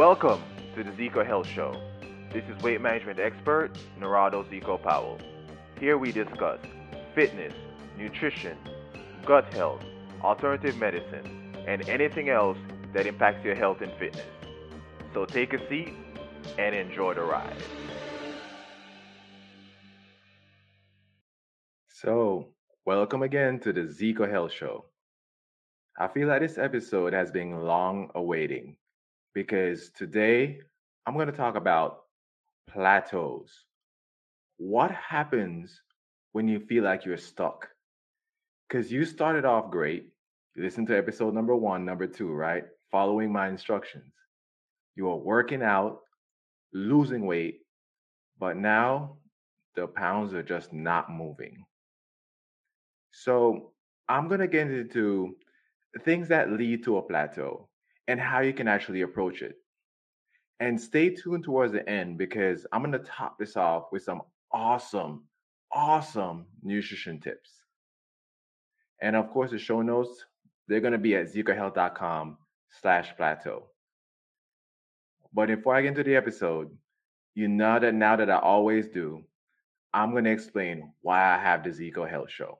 Welcome to the Zeco Health Show. This is weight management expert Narado Zeco Powell. Here we discuss fitness, nutrition, gut health, alternative medicine, and anything else that impacts your health and fitness. So take a seat and enjoy the ride. So, welcome again to the Zeco Health Show. I feel like this episode has been long awaiting because today I'm going to talk about plateaus. What happens when you feel like you're stuck? Because you started off great. You listened to episode number one, number two, right? Following my instructions. You are working out, losing weight, but now the pounds are just not moving. So I'm going to get into things that lead to a plateau and how you can actually approach it. And stay tuned towards the end because I'm going to top this off with some awesome, awesome nutrition tips. And of course, the show notes, they're going to be at zecohealth.com slash plateau. But before I get into the episode, you know that now that I always do, I'm going to explain why I have the Zeco Health Show.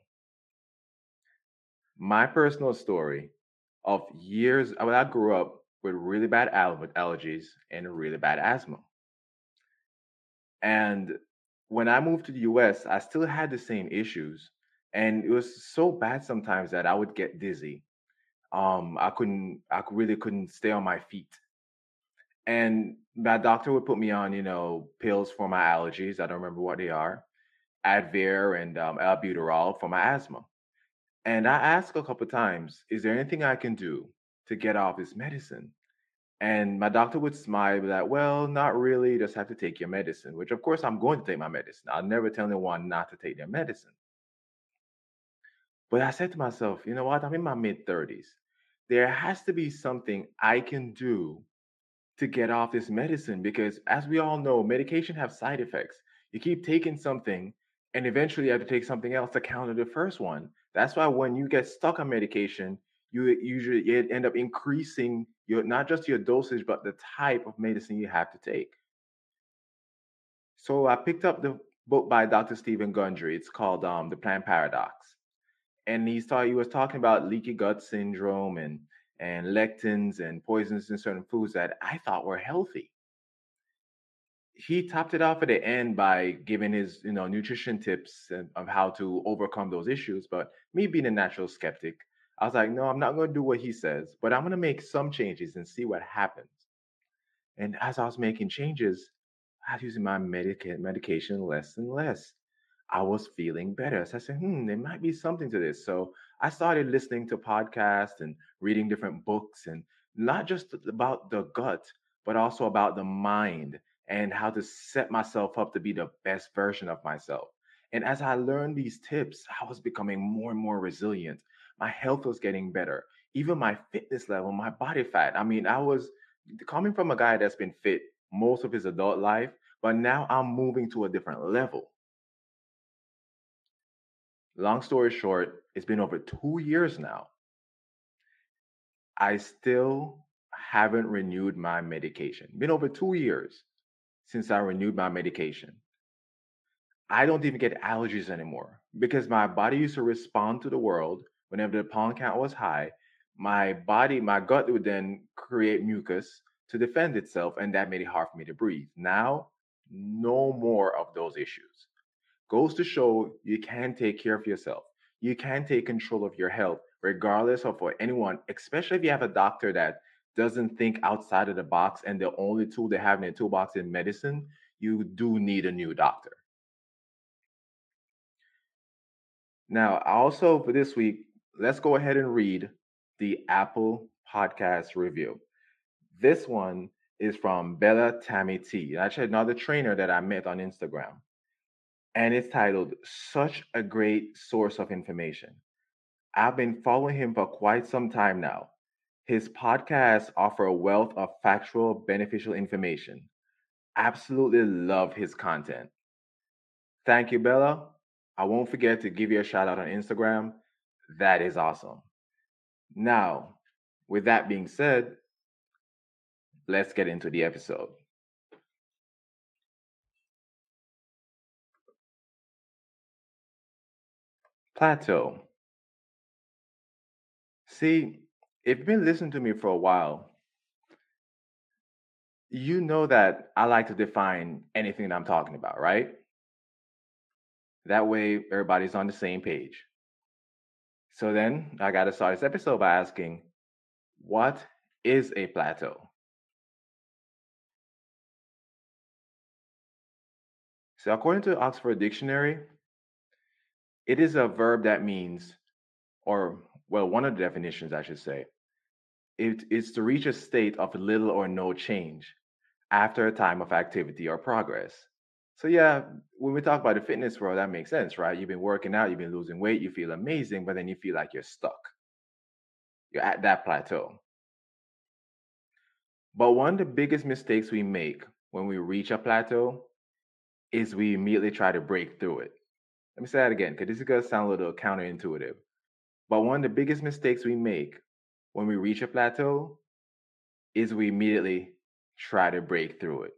My personal story of years, I, mean, I grew up with really bad allergies and really bad asthma. And when I moved to the US, I still had the same issues. And it was so bad sometimes that I would get dizzy. Um, I couldn't, I really couldn't stay on my feet. And my doctor would put me on, you know, pills for my allergies. I don't remember what they are, Advair and um, albuterol for my asthma. And I asked a couple times, is there anything I can do to get off this medicine? And my doctor would smile that, well, not really. Just have to take your medicine, which of course I'm going to take my medicine. I'll never tell anyone not to take their medicine. But I said to myself, you know what? I'm in my mid 30s. There has to be something I can do to get off this medicine because as we all know, medication have side effects. You keep taking something and eventually you have to take something else to counter the first one. That's why when you get stuck on medication, you usually end up increasing your not just your dosage, but the type of medicine you have to take. So I picked up the book by Dr. Stephen Gundry. It's called um, The Plant Paradox, and he started, he was talking about leaky gut syndrome and and lectins and poisons in certain foods that I thought were healthy. He topped it off at the end by giving his you know nutrition tips of how to overcome those issues. But me being a natural skeptic, I was like, no, I'm not going to do what he says, but I'm going to make some changes and see what happens. And as I was making changes, I was using my medica- medication less and less. I was feeling better. So I said, hmm, there might be something to this. So I started listening to podcasts and reading different books and not just about the gut, but also about the mind and how to set myself up to be the best version of myself. And as I learned these tips, I was becoming more and more resilient my health was getting better. Even my fitness level, my body fat. I mean, I was coming from a guy that's been fit most of his adult life, but now I'm moving to a different level. Long story short, it's been over two years now. I still haven't renewed my medication. Been over two years since I renewed my medication. I don't even get allergies anymore because my body used to respond to the world whenever the pollen count was high, my body, my gut would then create mucus to defend itself, and that made it hard for me to breathe. Now, no more of those issues. Goes to show you can take care of yourself. You can take control of your health, regardless of what anyone, especially if you have a doctor that doesn't think outside of the box and the only tool they have in their toolbox is medicine, you do need a new doctor. Now, also for this week, let's go ahead and read the Apple Podcast review. This one is from Bella Tammy T. Actually, another trainer that I met on Instagram. And it's titled Such a Great Source of Information. I've been following him for quite some time now. His podcasts offer a wealth of factual, beneficial information. Absolutely love his content. Thank you, Bella. I won't forget to give you a shout out on Instagram that is awesome. Now, with that being said, let's get into the episode. Plateau. See, if you've been listening to me for a while, you know that I like to define anything that I'm talking about, right? That way, everybody's on the same page. So then I got to start this episode by asking, what is a plateau? So, according to Oxford Dictionary, it is a verb that means, or well, one of the definitions, I should say, it is to reach a state of little or no change after a time of activity or progress. So, yeah, when we talk about the fitness world, that makes sense, right? You've been working out, you've been losing weight, you feel amazing, but then you feel like you're stuck. You're at that plateau. But one of the biggest mistakes we make when we reach a plateau is we immediately try to break through it. Let me say that again, because this is going to sound a little counterintuitive. But one of the biggest mistakes we make when we reach a plateau is we immediately try to break through it.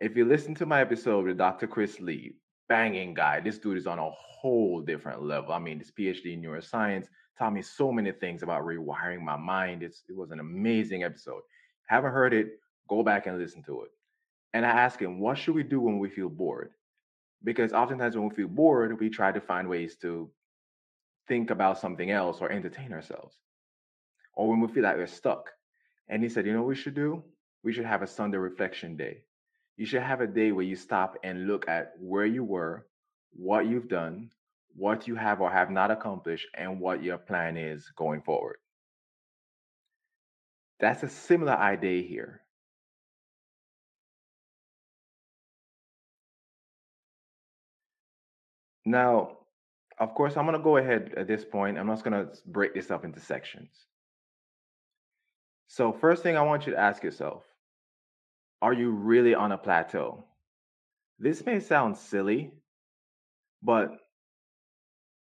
If you listen to my episode with Dr. Chris Lee, banging guy, this dude is on a whole different level. I mean, this PhD in neuroscience taught me so many things about rewiring my mind. It's, it was an amazing episode. Haven't heard it? Go back and listen to it. And I ask him, what should we do when we feel bored? Because oftentimes when we feel bored, we try to find ways to think about something else or entertain ourselves. Or when we feel like we're stuck. And he said, you know what we should do? We should have a Sunday reflection day. You should have a day where you stop and look at where you were, what you've done, what you have or have not accomplished, and what your plan is going forward. That's a similar idea here. Now, of course, I'm going to go ahead at this point. I'm just going to break this up into sections. So, first thing I want you to ask yourself are you really on a plateau? This may sound silly, but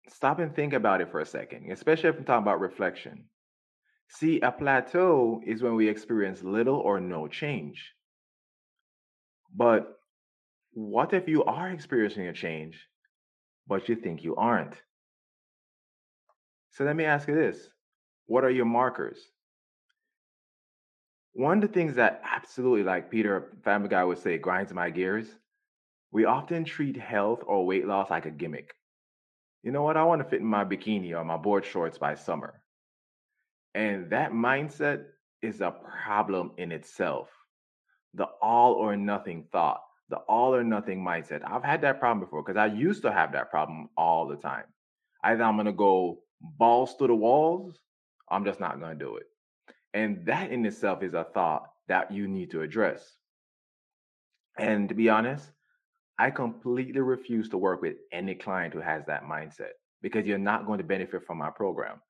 stop and think about it for a second, especially if I'm talking about reflection. See, a plateau is when we experience little or no change. But what if you are experiencing a change but you think you aren't. So let me ask you this what are your markers? One of the things that absolutely, like Peter Family Guy would say, grinds my gears, we often treat health or weight loss like a gimmick. You know what? I want to fit in my bikini or my board shorts by summer. And that mindset is a problem in itself. The all or nothing thought the all or nothing mindset. I've had that problem before because I used to have that problem all the time. Either I'm going to go balls to the walls, I'm just not going to do it. And that in itself is a thought that you need to address. And to be honest, I completely refuse to work with any client who has that mindset because you're not going to benefit from my program.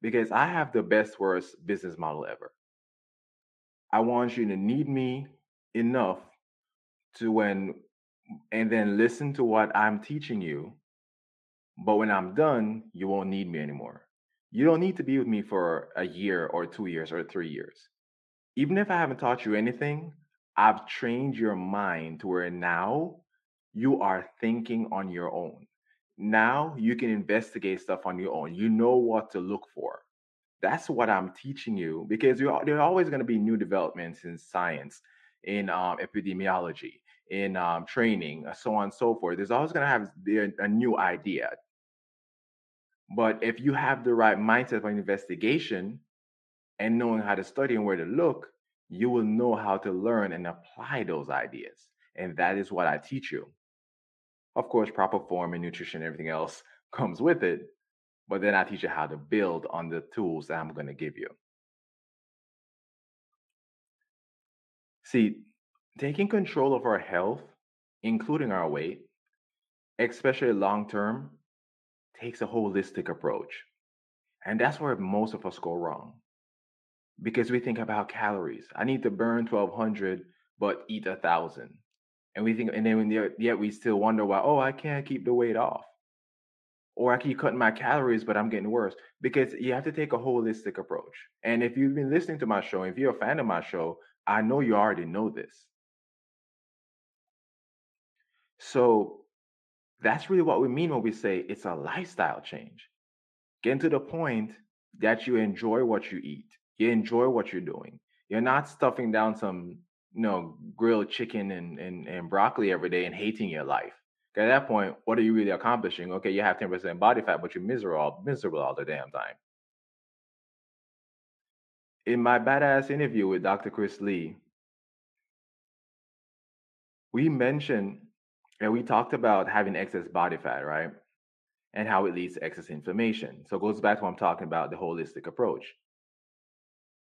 Because I have the best worst business model ever. I want you to need me enough to when and then listen to what I'm teaching you. But when I'm done, you won't need me anymore. You don't need to be with me for a year or two years or three years. Even if I haven't taught you anything, I've trained your mind to where now you are thinking on your own. Now you can investigate stuff on your own. You know what to look for. That's what I'm teaching you because there are always going to be new developments in science, in um, epidemiology, in um, training, so on and so forth. There's always going to have a new idea. But if you have the right mindset for investigation and knowing how to study and where to look, you will know how to learn and apply those ideas. And that is what I teach you. Of course, proper form and nutrition and everything else comes with it. But then I teach you how to build on the tools that I'm going to give you. See, Taking control of our health, including our weight, especially long term, takes a holistic approach. And that's where most of us go wrong. Because we think about calories. I need to burn 1200 but eat a thousand. And we think, and then yet we still wonder why, oh, I can't keep the weight off. Or I keep cutting my calories, but I'm getting worse. Because you have to take a holistic approach. And if you've been listening to my show, if you're a fan of my show, I know you already know this. So that's really what we mean when we say it's a lifestyle change. Getting to the point that you enjoy what you eat, you enjoy what you're doing. You're not stuffing down some, you know, grilled chicken and, and, and broccoli every day and hating your life. At that point, what are you really accomplishing? Okay, you have 10% body fat, but you're miserable, miserable all the damn time. In my badass interview with Dr. Chris Lee, we mentioned and we talked about having excess body fat, right? And how it leads to excess inflammation. So it goes back to what I'm talking about the holistic approach.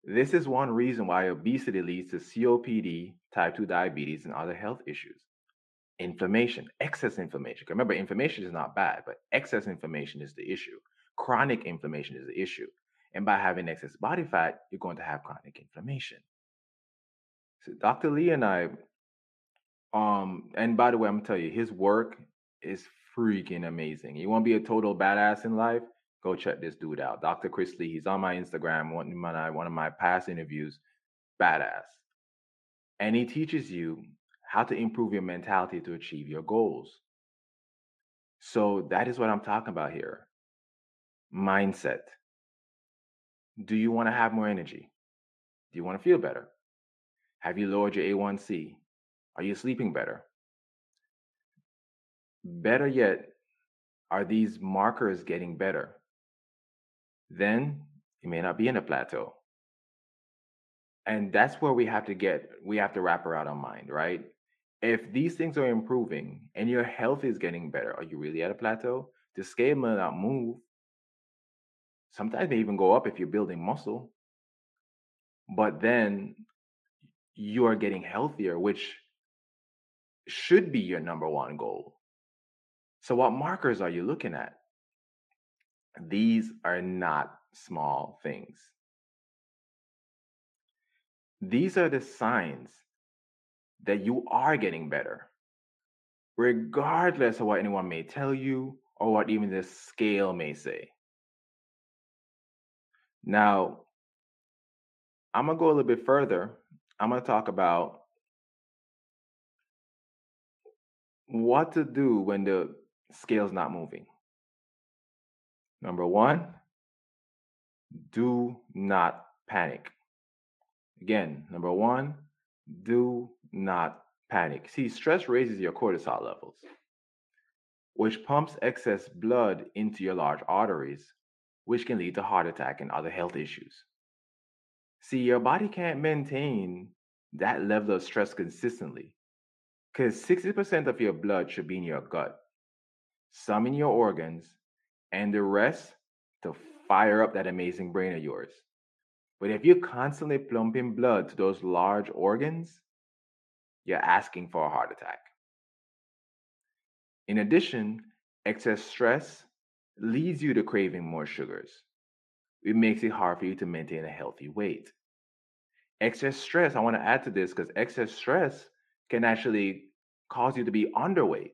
This is one reason why obesity leads to COPD, type 2 diabetes, and other health issues. Inflammation, excess inflammation. Remember, inflammation is not bad, but excess inflammation is the issue. Chronic inflammation is the issue. And by having excess body fat, you're going to have chronic inflammation. So Dr. Lee and I um, and by the way, I'm gonna tell you, his work is freaking amazing. You want to be a total badass in life? Go check this dude out, Dr. Chris Lee. He's on my Instagram. One of my one of my past interviews, badass, and he teaches you how to improve your mentality to achieve your goals. So that is what I'm talking about here. Mindset. Do you want to have more energy? Do you want to feel better? Have you lowered your A1C? Are you sleeping better? Better yet, are these markers getting better? Then you may not be in a plateau. And that's where we have to get, we have to wrap around our mind, right? If these things are improving and your health is getting better, are you really at a plateau? The scale may not move. Sometimes may even go up if you're building muscle. But then you are getting healthier, which should be your number one goal. So, what markers are you looking at? These are not small things. These are the signs that you are getting better, regardless of what anyone may tell you or what even the scale may say. Now, I'm going to go a little bit further. I'm going to talk about what to do when the scale's not moving. Number one, do not panic. Again, number one, do not panic. See, stress raises your cortisol levels, which pumps excess blood into your large arteries, which can lead to heart attack and other health issues. See, your body can't maintain that level of stress consistently because 60% of your blood should be in your gut, some in your organs, and the rest to fire up that amazing brain of yours. But if you're constantly pumping blood to those large organs, you're asking for a heart attack. In addition, excess stress leads you to craving more sugars. It makes it hard for you to maintain a healthy weight. Excess stress, I want to add to this because excess stress can actually cause you to be underweight,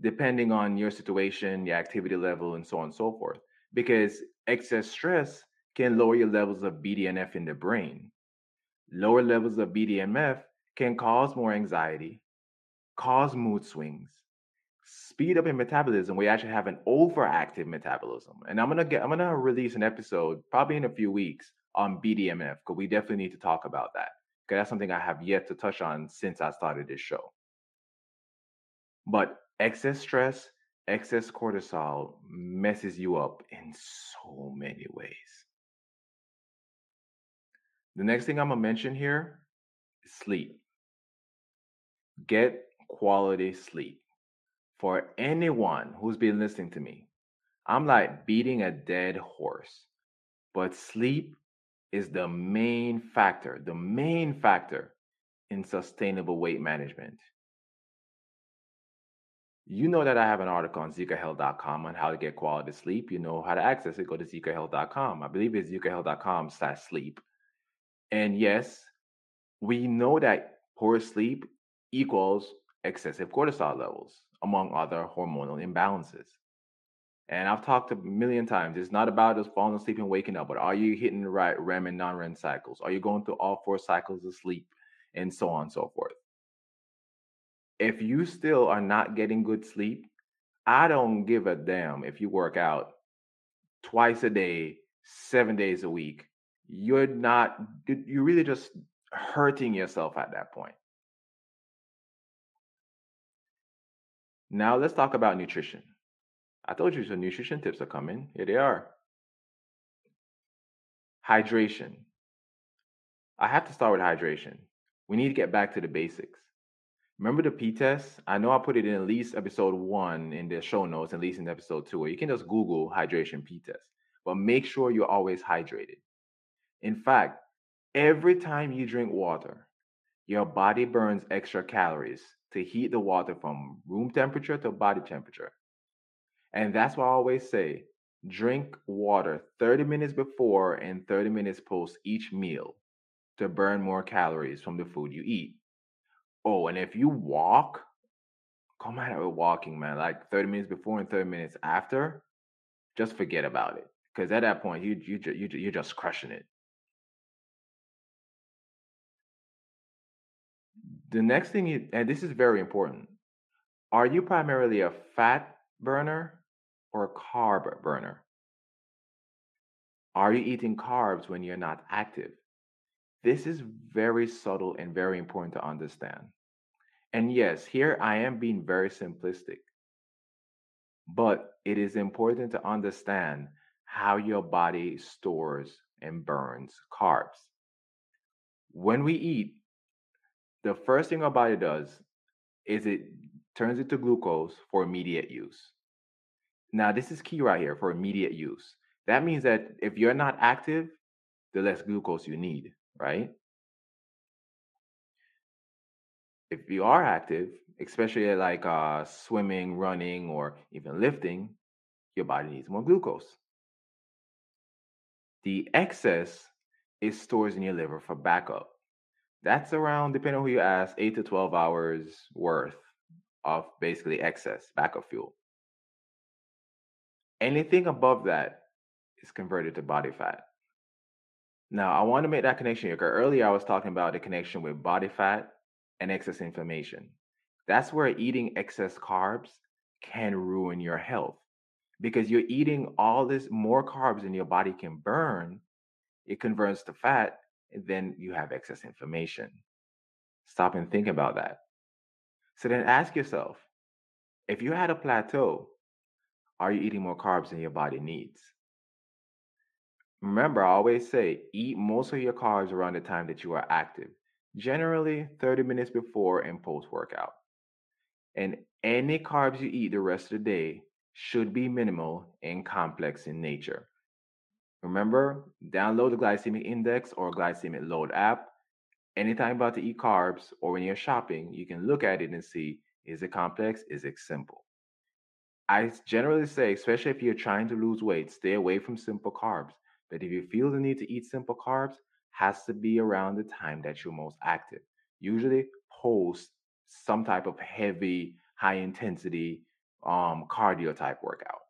depending on your situation, your activity level, and so on and so forth. Because excess stress can lower your levels of BDNF in the brain. Lower levels of BDNF can cause more anxiety, cause mood swings, speed up in metabolism. We actually have an overactive metabolism. And I'm gonna get I'm gonna release an episode probably in a few weeks on BDNF because we definitely need to talk about that that's something I have yet to touch on since I started this show. But excess stress, excess cortisol messes you up in so many ways. The next thing I'm to mention here is sleep. Get quality sleep. For anyone who's been listening to me, I'm like beating a dead horse, but sleep is the main factor, the main factor in sustainable weight management. You know that I have an article on zecohealth.com on how to get quality sleep. You know how to access it. Go to zecohealth.com. I believe it's zecohealth.com slash sleep. And yes, we know that poor sleep equals excessive cortisol levels, among other hormonal imbalances. And I've talked a million times. It's not about just falling asleep and waking up, but are you hitting the right REM and non-REM cycles? Are you going through all four cycles of sleep, and so on and so forth? If you still are not getting good sleep, I don't give a damn if you work out twice a day, seven days a week. You're not. You're really just hurting yourself at that point. Now let's talk about nutrition. I told you some nutrition tips are coming. Here they are. Hydration. I have to start with hydration. We need to get back to the basics. Remember the P test? I know I put it in at least episode one in the show notes, at least in episode two, or you can just Google hydration P test. But make sure you're always hydrated. In fact, every time you drink water, your body burns extra calories to heat the water from room temperature to body temperature. And that's why I always say drink water 30 minutes before and 30 minutes post each meal to burn more calories from the food you eat. Oh, and if you walk, come out of walking, man, like 30 minutes before and 30 minutes after, just forget about it. Because at that point, you, you, you, you're just crushing it. The next thing, you, and this is very important, are you primarily a fat burner or a carb burner? Are you eating carbs when you're not active? This is very subtle and very important to understand. And yes, here I am being very simplistic, but it is important to understand how your body stores and burns carbs. When we eat, the first thing our body does is it turns it to glucose for immediate use. Now, this is key right here for immediate use. That means that if you're not active, the less glucose you need, right? If you are active, especially like uh, swimming, running, or even lifting, your body needs more glucose. The excess is stored in your liver for backup. That's around, depending on who you ask, 8 to 12 hours worth of basically excess backup fuel. Anything above that is converted to body fat. Now, I want to make that connection here earlier I was talking about the connection with body fat and excess inflammation. That's where eating excess carbs can ruin your health because you're eating all this more carbs than your body can burn. It converts to fat, and then you have excess inflammation. Stop and think about that. So then ask yourself if you had a plateau are you eating more carbs than your body needs? Remember, I always say eat most of your carbs around the time that you are active, generally 30 minutes before and post workout. And any carbs you eat the rest of the day should be minimal and complex in nature. Remember, download the glycemic index or glycemic load app. Anytime about to eat carbs or when you're shopping, you can look at it and see is it complex, is it simple? I generally say, especially if you're trying to lose weight, stay away from simple carbs. But if you feel the need to eat simple carbs, has to be around the time that you're most active. Usually post some type of heavy, high intensity um, cardio type workout.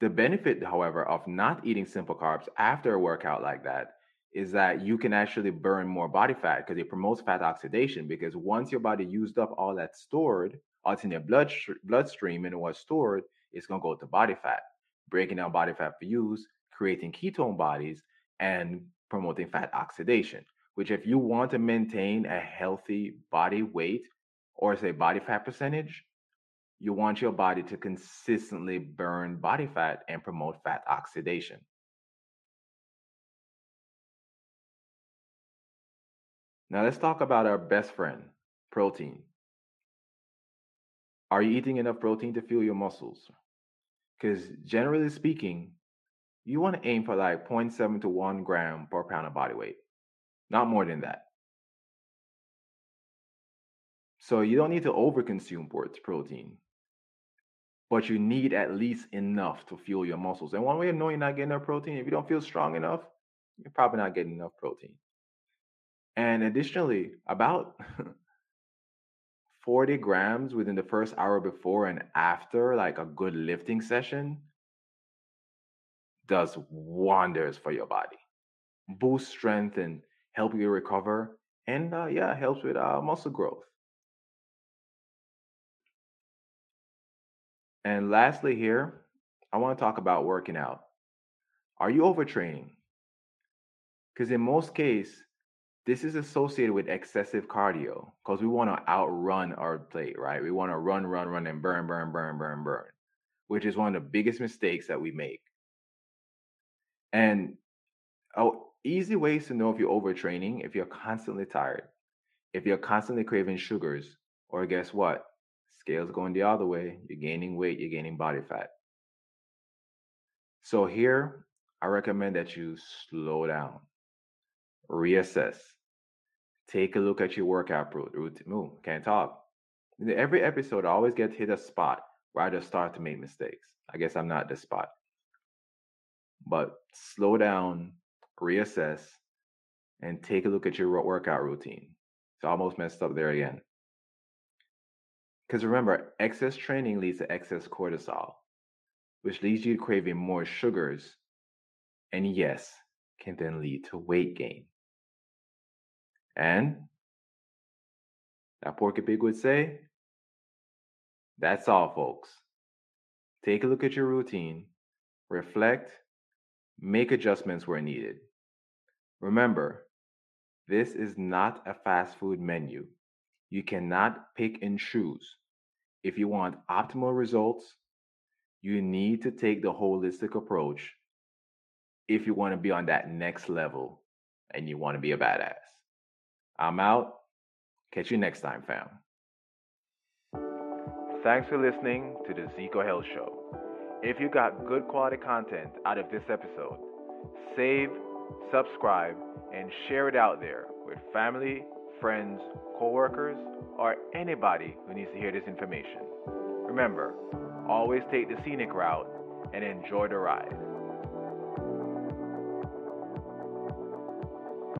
The benefit, however, of not eating simple carbs after a workout like that is that you can actually burn more body fat because it promotes fat oxidation. Because once your body used up all that stored, it's in your blood bloodstream and was stored, it's going to go to body fat, breaking down body fat for use, creating ketone bodies, and promoting fat oxidation. Which, if you want to maintain a healthy body weight or say body fat percentage, you want your body to consistently burn body fat and promote fat oxidation. Now, let's talk about our best friend, protein. Are you eating enough protein to fuel your muscles? Because generally speaking, you want to aim for like 0.7 to 1 gram per pound of body weight, not more than that. So you don't need to overconsume protein, but you need at least enough to fuel your muscles. And one way of knowing you're not getting enough protein, if you don't feel strong enough, you're probably not getting enough protein. And additionally, about 40 grams within the first hour before and after, like a good lifting session, does wonders for your body. Boost strength and help you recover. And uh, yeah, helps with uh, muscle growth. And lastly, here, I want to talk about working out. Are you overtraining? Because in most cases, this is associated with excessive cardio because we want to outrun our plate, right? We want to run, run, run, and burn, burn, burn, burn, burn, which is one of the biggest mistakes that we make. And oh, easy ways to know if you're overtraining, if you're constantly tired, if you're constantly craving sugars, or guess what? Scales going the other way, you're gaining weight, you're gaining body fat. So here, I recommend that you slow down, reassess, take a look at your workout routine. Move, can't talk. Every episode, I always get hit a spot where I just start to make mistakes. I guess I'm not the spot. But slow down, reassess, and take a look at your workout routine. It's almost messed up there again. Because remember, excess training leads to excess cortisol, which leads you to craving more sugars, and yes, can then lead to weight gain. And that Porky Pig would say, that's all, folks. Take a look at your routine, reflect, make adjustments where needed. Remember, this is not a fast food menu. You cannot pick and choose. If you want optimal results, you need to take the holistic approach if you want to be on that next level and you want to be a badass. I'm out. Catch you next time, fam. Thanks for listening to the Zeco Health Show. If you got good quality content out of this episode, save, subscribe, and share it out there with family, friends, coworkers, or anybody who needs to hear this information. Remember, always take the scenic route and enjoy the ride.